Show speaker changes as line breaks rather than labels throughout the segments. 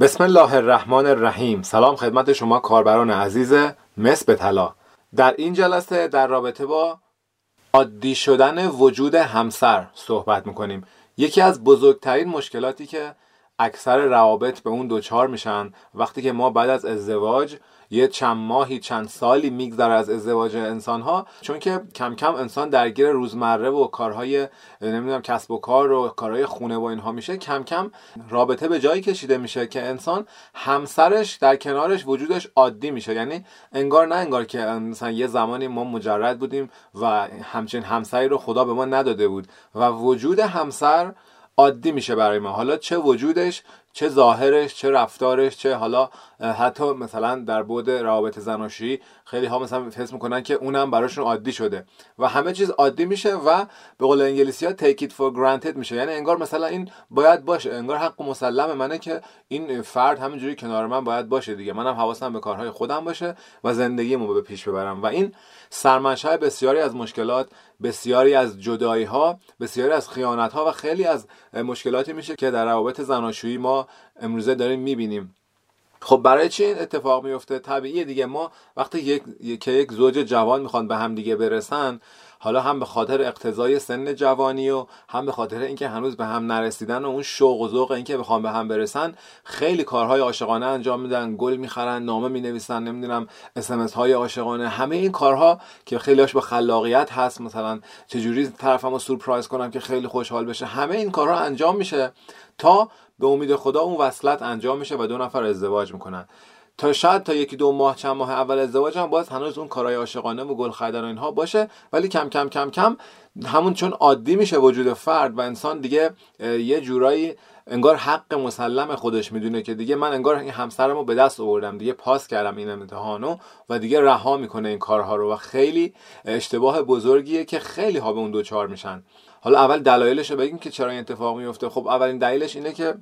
بسم الله الرحمن الرحیم. سلام خدمت شما کاربران عزیز مس به طلا در این جلسه در رابطه با عادی شدن وجود همسر صحبت می‌کنیم. یکی از بزرگترین مشکلاتی که اکثر روابط به اون دوچار میشن وقتی که ما بعد از ازدواج یه چند ماهی چند سالی میگذره از ازدواج انسان ها چون که کم کم انسان درگیر روزمره و کارهای نمی‌دونم کسب و کار و کارهای خونه و اینها میشه. کم کم رابطه به جایی کشیده میشه که انسان همسرش در کنارش وجودش عادی میشه. یعنی انگار نه انگار که مثلا یه زمانی ما مجرد بودیم و همچین همسری رو خدا به ما نداده بود و وجود همسر عادی میشه برای ما. حالا چه وجودش؟ چه ظاهرش چه رفتارش چه حالا حتی مثلا در بود روابط زناشویی خیلی ها مثلا حس می‌کنن که اونم براشون عادی شده و همه چیز عادی میشه و به قول انگلیسی ها take it for granted میشه. یعنی انگار مثلا این باید باشه انگار حق مسلم منه که این فرد همینجوری کنار من باید باشه دیگه. منم حواسم به کارهای خودم باشه و زندگیمو به پیش ببرم. و این سرمنشأ بسیاری از مشکلات بسیاری از جدایی ها بسیاری از خیانت ها و خیلی از مشکلاتی میشه که در روابط زناشویی ما امروزه داریم می‌بینیم. خب برای چی این اتفاق میفته طبیعیه دیگه. ما وقتی یک که یک زوج جوان می‌خوان به هم دیگه برسن حالا هم به خاطر اقتضای سن جوانی و هم به خاطر اینکه هنوز به هم نرسیدن و اون شوق و ذوق اینکه بخوام به هم برسن خیلی کارهای عاشقانه انجام میدن گل می‌خرن نامه می‌نویسن نمی‌دونم اس های عاشقانه. همه این کارها که خیلیش با خلاقیت هست مثلا چجوری طرفمو سورپرایز کنم که خیلی خوشحال بشه. همه این کارها انجام میشه تا به امید خدا اون وصلت انجام میشه و دو نفر ازدواج می‌کنن. تا شاید تا یکی دو ماه چند ماه اول ازدواج هم باز هنوز اون کارهای عاشقانه و گل و اینها باشه. ولی کم کم کم کم همون چون عادی میشه وجود فرد و انسان دیگه یه جورایی انگار حق مسلم خودش می‌دونه که دیگه من انگار این همسرمو به دست آوردم دیگه پاس کردم این امتحانو و دیگه رها می‌کنه این کارها رو و خیلی اشتباه بزرگیه که خیلی ها به اون دوچار میشن. حالا اول دلایلش رو بگیم که چرا این اتفاق میفته خب اولین دلیلش اینه که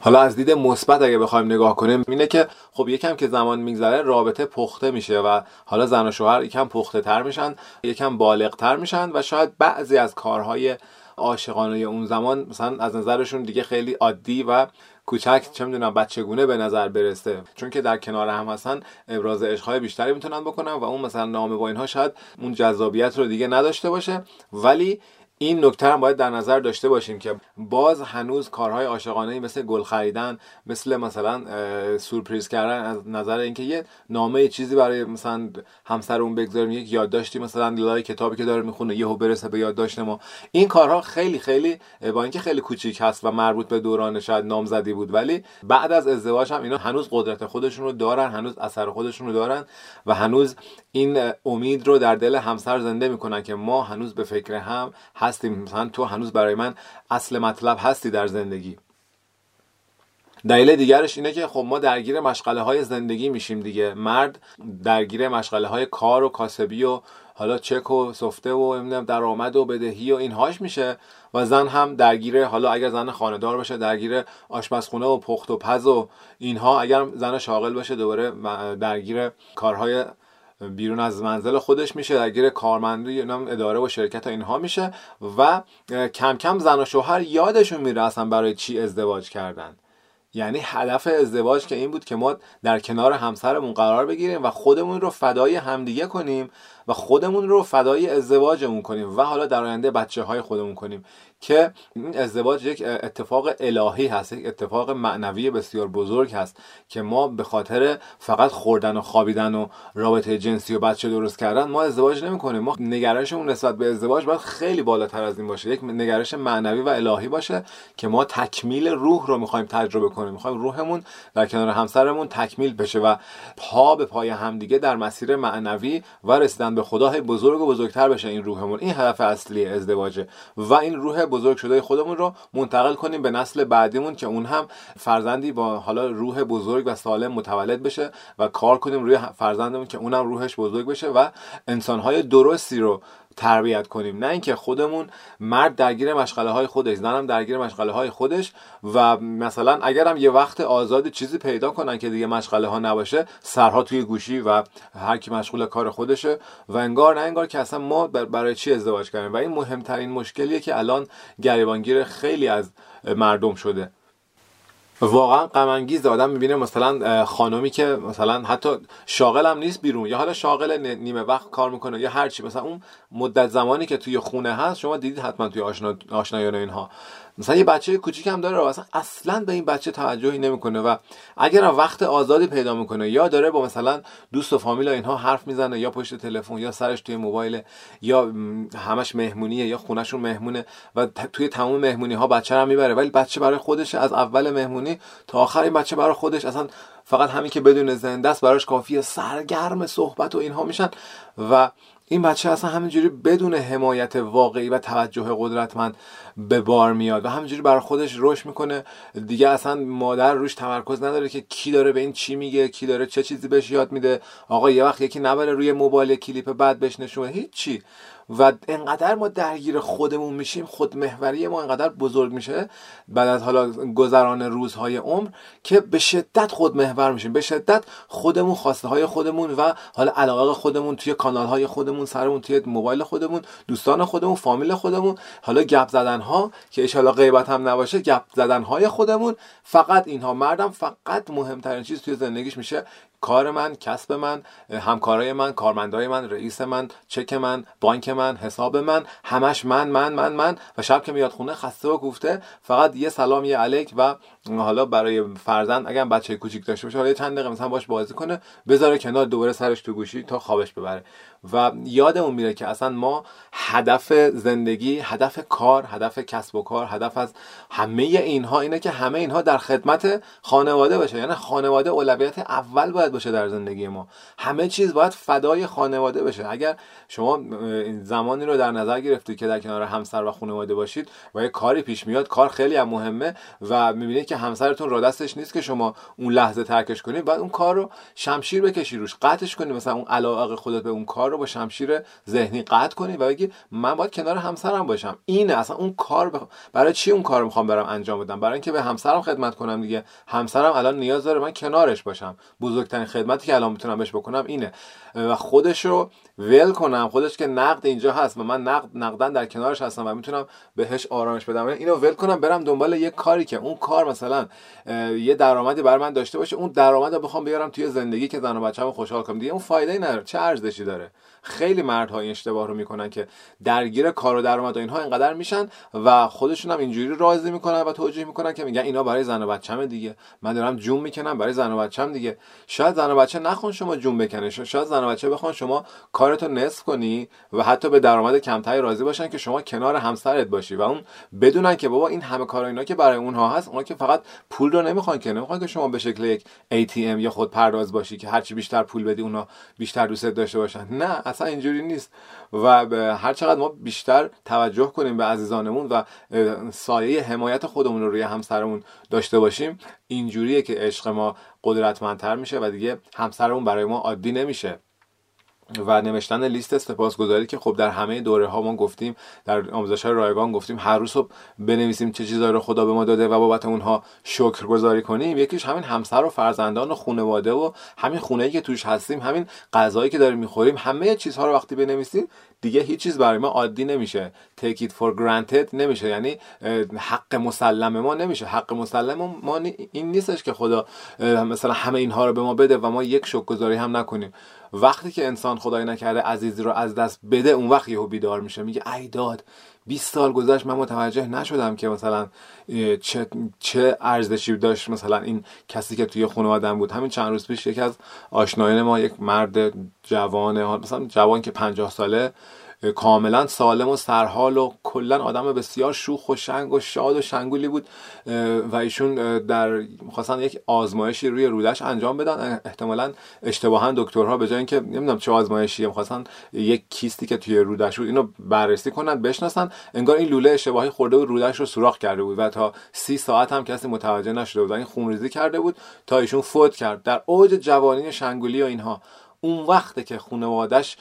حالا از دید مثبت اگه بخوایم نگاه کنیم اینه که خب یکم که زمان میگذره رابطه پخته میشه و حالا زن و شوهر یکم پخته تر میشن یکم بالغ تر میشن و شاید بعضی از کارهای عاشقانه اون زمان مثلا از نظرشون دیگه خیلی عادی و کوچک چه می‌دونم بچگونه به نظر برسه. چون که در کنار هم هستن ابراز عشقهای بیشتری می‌تونن بکنن و اون مثلا نامه با اینها شاید اون جذابیت رو دیگه نداشته باشه. ولی این نکته هم باید در نظر داشته باشیم که باز هنوز کارهای عاشقانه مثل گل خریدن مثل مثلا سورپریز کردن از نظر اینکه یه نامه چیزی برای مثلا همسر اون بگذاریم یک یادداشتی مثلا لای کتابی که داره می‌خونه یهو برسه به یادداشت ما. این کارها خیلی خیلی با اینکه خیلی کوچیک هست و مربوط به دوران شاید نامزدی بود ولی بعد از ازدواج هم اینا هنوز قدرت خودشون رو دارن هنوز اثر خودشون رو دارن و هنوز این امید رو در دل همسر زنده می‌کنن که ما هنوز به فکر هم هستیم. مثلا تو هنوز برای من اصل مطلب هستی در زندگی. دلیل دیگرش اینه که خب ما درگیر مشغله های زندگی میشیم دیگه. مرد درگیر مشغله های کار و کاسبی و حالا چک و سفته و نمی‌دونم درآمد و بدهی و اینهاش میشه و زن هم درگیر حالا اگر زن خانهدار باشه درگیر آشپزخونه و پخت و پز و اینها. اگر زن شاغل باشه دوباره درگیر کارهای بیرون از منزل خودش میشه درگیر کارمندی اداره و شرکت ها اینها میشه و کم کم زن و شوهر یادشون میره اصلا برای چی ازدواج کردن. یعنی هدف ازدواج که این بود که ما در کنار همسرمون قرار بگیریم و خودمون رو فدای همدیگه کنیم و خودمون رو فدای ازدواجمون کنیم و حالا در آینده بچه های خودمون کنیم که این ازدواج یک اتفاق الهی هست یک اتفاق معنوی بسیار بزرگ هست که ما به خاطر فقط خوردن و خوابیدن و رابطه جنسی و بچه درست کردن ما ازدواج نمی کنیم ما نگرشمون نسبت به ازدواج باید خیلی بالاتر از این باشه. یک نگرش معنوی و الهی باشه که ما تکمیل روح رو می‌خوایم تجربه کنیم. می‌خوایم روحمون در کنار همسرمون تکمیل بشه و پا به پای همدیگه در مسیر معنوی و رسیدن به خدا بزرگ و بزرگتر بشه این روحمون. این هدف اصلی ازدواجه. و این روح بزرگ شده خودمون رو منتقل کنیم به نسل بعدیمون که اون هم فرزندی با حالا روح بزرگ و سالم متولد بشه و کار کنیم روی فرزندمون که اونم روحش بزرگ بشه و انسانهای درستی رو تربیت کنیم. نه اینکه خودمون مرد درگیر مشغله های خودش زنم درگیر مشغله های خودش و مثلا اگرم یه وقت آزاد چیزی پیدا کنن که دیگه مشغله ها نباشه سرها توی گوشی و هر کی مشغول کار خودشه و انگار نه انگار که اصلا ما برای چی ازدواج کردیم. و این مهمترین مشکلیه که الان گریبانگیر خیلی از مردم شده. واقعا غم انگیز آدم می‌بینه مثلا خانومی که مثلا حتی شاغل هم نیست بیرون یا حالا شاغل نیمه وقت کار می‌کنه یا هر چی مثلا اون مدت زمانی که توی خونه هست شما دیدید حتما توی آشنا آشنایان اینها. مثلا یه بچه کوچیک هم داره اصلا اصلا به این بچه توجهی نمی‌کنه و اگر وقت آزادی پیدا می‌کنه یا داره با مثلا دوست و فامیل اینها حرف می‌زنه یا پشت تلفن یا سرش توی موبایل یا همش مهمونیه یا خونهشون مهمونه و توی تمام مهمونی ها بچه رو می‌بره ولی بچه برای خودش از اول مهمونی تا آخر این بچه برای خودش اصلا فقط همین که بدون زنده است براش کافیه سرگرم صحبت و اینها میشن و این بچه اصلا همینجوری بدون حمایت واقعی و توجه قدرتمند به بار میاد و همینجوری برای خودش رشد می‌کنه. دیگه اصلا مادر روش تمرکز نداره که کی داره به این چی میگه کی داره چه چیزی بهش یاد میده. آقا یه وقت یکی نبره روی موبایل کلیپ بعد بهش نشونه هیچی. و انقدر ما درگیر خودمون میشیم خود محوری ما انقدر بزرگ میشه بعد از حالا گذران روزهای عمر که به شدت خود محور میشیم. به شدت خودمون خواسته های خودمون و حالا علاقه خودمون توی کانال های خودمون سرمون توی موبایل خودمون دوستان خودمون فامیل خودمون. حالا گپ زدن ها که ان غیبت هم نباشه گپ زدن های خودمون. فقط اینها مردم فقط مهمترین چیز توی زندگیش میشه کار من کسب من همکارای من کارمندای من رئیس من چک من بانک من حساب من همش من من من من. و شب که میاد خونه خسته و گفته فقط یه سلام یه علیک و حالا برای فرزند اگر بچه کوچیک داشته باشه حالا چند دقیقه مثلا باش بازی کنه بذاره کنار دوباره سرش تو گوشی تا خوابش ببره. و یادمون میره که اصلا ما هدف زندگی هدف کار هدف کسب و کار هدف از همه اینها اینه که همه اینها در خدمت خانواده باشه. یعنی خانواده اولویت اول باید باشه در زندگی ما. همه چیز باید فدای خانواده بشه. اگر شما زمانی رو در نظر گرفتید که در کنار همسر و خانواده باشید و یه کاری پیش میاد کار خیلی هم مهمه و می‌بینید که همسرتون را دستش نیست که شما اون لحظه ترکش کنید. بعد اون کار رو شمشیر بکشی روش قطعش کنید مثلا اون علاقه خودت به اون کار رو با شمشیر ذهنی قطع کنی و بگی من باید کنار همسرم باشم. اینه. اصلا اون کار برای چی اون کار می‌خوام برم انجام بدم؟ برای اینکه به همسرم خدمت کنم دیگه. همسرم الان نیاز داره من کنارش باشم. بزرگترین خدمتی که الان می‌تونم بهش بکنم اینه. و خودش رو ول کنم. خودش که نقد اینجا هست و من نقد نقدن در کنارش هستم و می‌تونم بهش آرامش بدم. اینو ول کنم برم دنبال یه کاری که اون کار مثلا یه درآمدی بر من داشته باشه اون درآمد رو بخوام بیارم توی زندگی که زن و بچه‌مو خوشحال کنم. دیگه اون فایده ای نداره. چه ارزشی داره؟ خیلی مردها این اشتباه رو می‌کنن که درگیر کار و درآمد و اینها اینقدر میشن و خودشون هم اینجوری راضی می‌کنن و توجیه می‌کنن که میگن اینا برای زن و بچه‌م دیگه. من دارم جون می‌کنم برای زن و بچه‌م دیگه. شاید زن و بچه نخون شما جون بکنه. شاید زن و بچه بخوان شما کارتو نصف کنی و حتی به درآمد کمتری راضی باشن که شما کنار همسرت باشی و اون بدونن که بابا این همه کار اینا که برای اونها هست اونها که فقط پول رو نمی‌خوان که نمی‌خوان که شما به شکل یک ATM یا خود پرداز باشی که هرچی بیشتر پول بدی اونا بیشتر دوست داشته باشن. نه اصلا اینجوری نیست. و هر چقدر ما بیشتر توجه کنیم به عزیزانمون و سایه حمایت خودمون رو روی همسرمون داشته باشیم اینجوریه که عشق ما قدرتمندتر میشه و دیگه همسرمون برای ما عادی نمیشه. و نوشتن لیست سپاسگزاری که خب در همه دوره ها ما گفتیم در آموزش رایگان گفتیم هر روز صبح بنویسیم چه چیزایی رو خدا به ما داده و بابت اونها شکر گذاری کنیم. یکیش همین همسر و فرزندان و خانواده و همین خونه که توش هستیم همین غذایی که داریم می‌خوریم همه چیزها رو وقتی بنویسیم دیگه هیچ چیز برای ما عادی نمیشه. Take it for granted نمیشه. یعنی حق مسلم ما نمیشه. حق مسلم ما این نیستش که خدا مثلا همه اینها رو به ما بده و ما یک شکرگزاری هم نکنیم. وقتی که انسان خدای نکرده عزیزی رو از دست بده اون وقت یهو بیدار میشه. میگه ای داد 20 سال گذشت من متوجه نشدم که مثلا چه چه ارزشی داشت مثلا این کسی که توی خانواده‌ام بود. همین چند روز پیش یکی از آشنایان ما یک مرد جوانه مثلا جوان که 50 ساله کاملا سالم و سرحال و کلا آدم بسیار شوخ و شنگ و شاد و شنگولی بود و ایشون در خواستن یک آزمایشی روی رودش انجام بدن. احتمالا اشتباها دکترها به جای اینکه نمی‌دونم چه آزمایشی می‌خواستن یک کیستی که توی رودش بود اینو بررسی کنن بشناسن. انگار این لوله اشتباهی خورده و رودش رو سوراخ کرده بود و تا سی ساعت هم کسی متوجه نشده بود این خونریزی کرده بود تا ایشون فوت کرد. در اوج جوانی شنگولی و اینها. اون وقته که خانوادش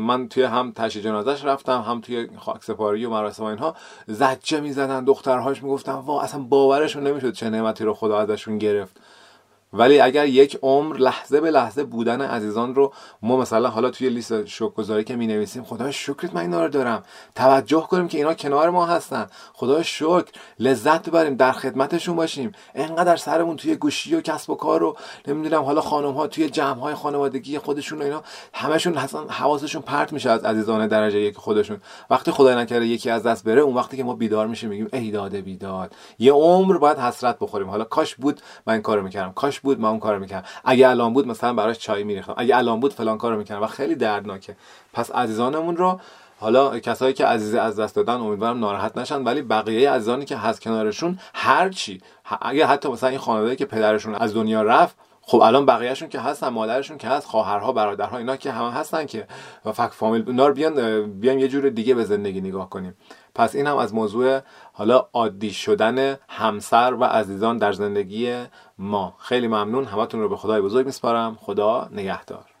من توی هم تشییع جنازش رفتم هم توی خاک سپاری و مراسم اینها زجه می‌زدن دخترهاش می‌گفتن وا اصلا باورشون نمی‌شد چه نعمتی رو خدا ازشون گرفت. ولی اگر یک عمر لحظه به لحظه بودن عزیزان رو ما مثلا حالا توی لیست شکرگزاری که می نویسیم خدا شکرت من اینا رو دارم. توجه کنیم که اینا کنار ما هستن. خدا شکر لذت ببریم در خدمتشون باشیم. انقدر سرمون توی گوشی و کسب و کار رو نمی‌دونم حالا خانم ها توی جمع های خانوادگی خودشون و اینا همشون اصلا حواسشون پرت میشه از عزیزان درجه یک خودشون. وقتی خدای نکرده یکی از دست بره اون وقتی که ما بیدار میشیم میگیم ای داده بیداد. یه عمر باید حسرت بخوریم. حالا کاش بود من کارو می‌کردم. کاش بود من اون کارو می‌کردم. اگه الان بود مثلا براش چای میریختم. اگه الان بود فلان کارو می‌کردم و خیلی دردناکه. پس عزیزانمون رو حالا کسایی که عزیز از دست دادن امیدوارم ناراحت نشن ولی بقیه عزیزانی که هست کنارشون هر چی. اگه حتی مثلا این خانواده که پدرشون از دنیا رفت خب الان بقیهشون که هستن مادرشون که هست خواهرها برادرها اینا که همه هستن که فک فامیل اینا رو بیان یه جور دیگه به زندگی نگاه کنیم. پس این هم از موضوع حالا عادی شدن همسر و عزیزان در زندگی ما. خیلی ممنون. همتون رو به خدای بزرگ میسپارم. خدا نگهدار.